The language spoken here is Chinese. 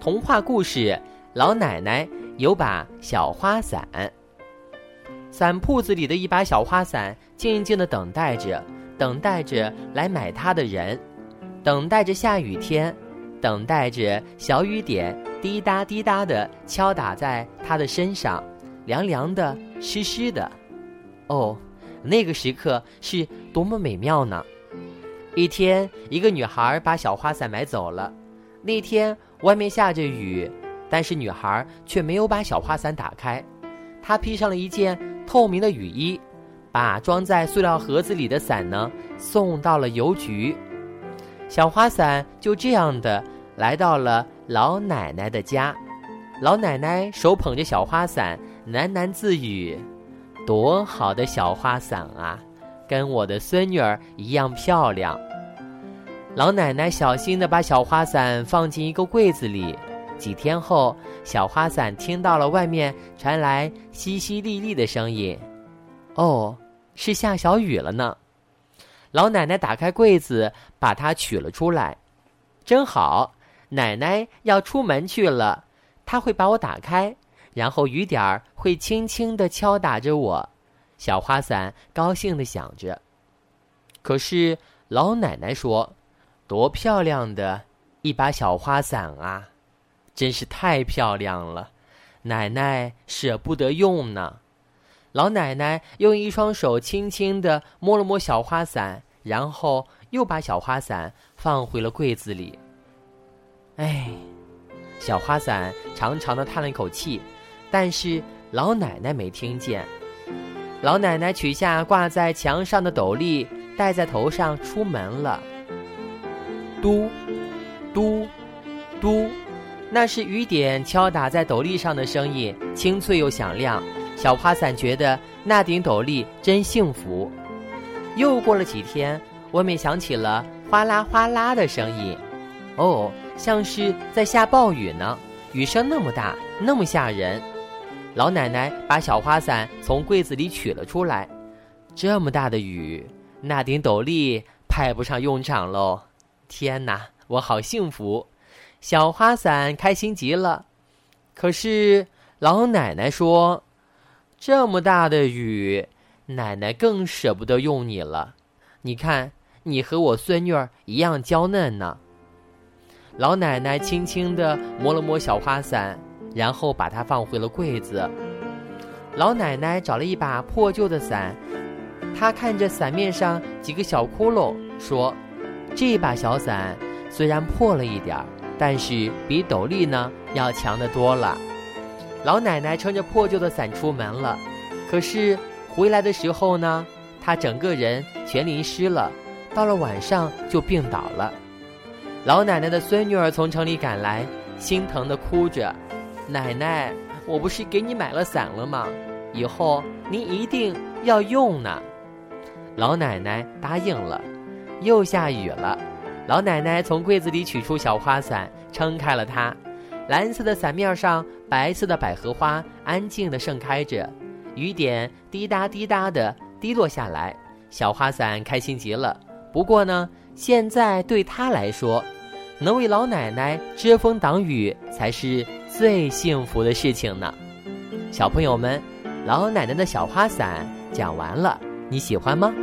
童话故事：老奶奶有把小花伞。伞铺子里的一把小花伞，静静的等待着，等待着来买它的人，等待着下雨天，等待着小雨点滴答滴答的敲打在它的身上，凉凉的，湿湿的。哦，那个时刻是多么美妙呢！一天，一个女孩把小花伞买走了。那天外面下着雨，但是女孩却没有把小花伞打开。她披上了一件透明的雨衣，把装在塑料盒子里的伞呢送到了邮局。小花伞就这样的来到了老奶奶的家。老奶奶手捧着小花伞，喃喃自语：“多好的小花伞啊，跟我的孙女儿一样漂亮。”老奶奶小心地把小花伞放进一个柜子里。几天后，小花伞听到了外面传来淅淅沥沥的声音。哦，是下小雨了呢。老奶奶打开柜子，把它取了出来。真好，奶奶要出门去了，她会把我打开，然后雨点儿会轻轻地敲打着我。小花伞高兴地想着。可是老奶奶说。多漂亮的一把小花伞啊！真是太漂亮了，奶奶舍不得用呢。老奶奶用一双手轻轻地摸了摸小花伞，然后又把小花伞放回了柜子里。哎，小花伞长长的叹了一口气，但是老奶奶没听见。老奶奶取下挂在墙上的斗笠，戴在头上，出门了。嘟，嘟，嘟，那是雨点敲打在斗笠上的声音，清脆又响亮。小花伞觉得那顶斗笠真幸福。又过了几天，外面响起了哗啦哗啦的声音，哦，像是在下暴雨呢。雨声那么大，那么吓人。老奶奶把小花伞从柜子里取了出来。这么大的雨，那顶斗笠派不上用场喽。天哪，我好幸福！小花伞开心极了。可是老奶奶说：“这么大的雨，奶奶更舍不得用你了。你看，你和我孙女儿一样娇嫩呢。”老奶奶轻轻地摸了摸小花伞，然后把它放回了柜子。老奶奶找了一把破旧的伞，她看着伞面上几个小窟窿，说。这把小伞虽然破了一点儿，但是比斗笠呢要强得多了。老奶奶撑着破旧的伞出门了，可是回来的时候呢，她整个人全淋湿了。到了晚上就病倒了。老奶奶的孙女儿从城里赶来，心疼地哭着：“奶奶，我不是给你买了伞了吗？以后您一定要用呢。”老奶奶答应了。又下雨了，老奶奶从柜子里取出小花伞，撑开了它。蓝色的伞面上，白色的百合花安静地盛开着，雨点滴答滴答地滴落下来。小花伞开心极了。不过呢，现在对她来说，能为老奶奶遮风挡雨才是最幸福的事情呢。小朋友们，老奶奶的小花伞讲完了，你喜欢吗？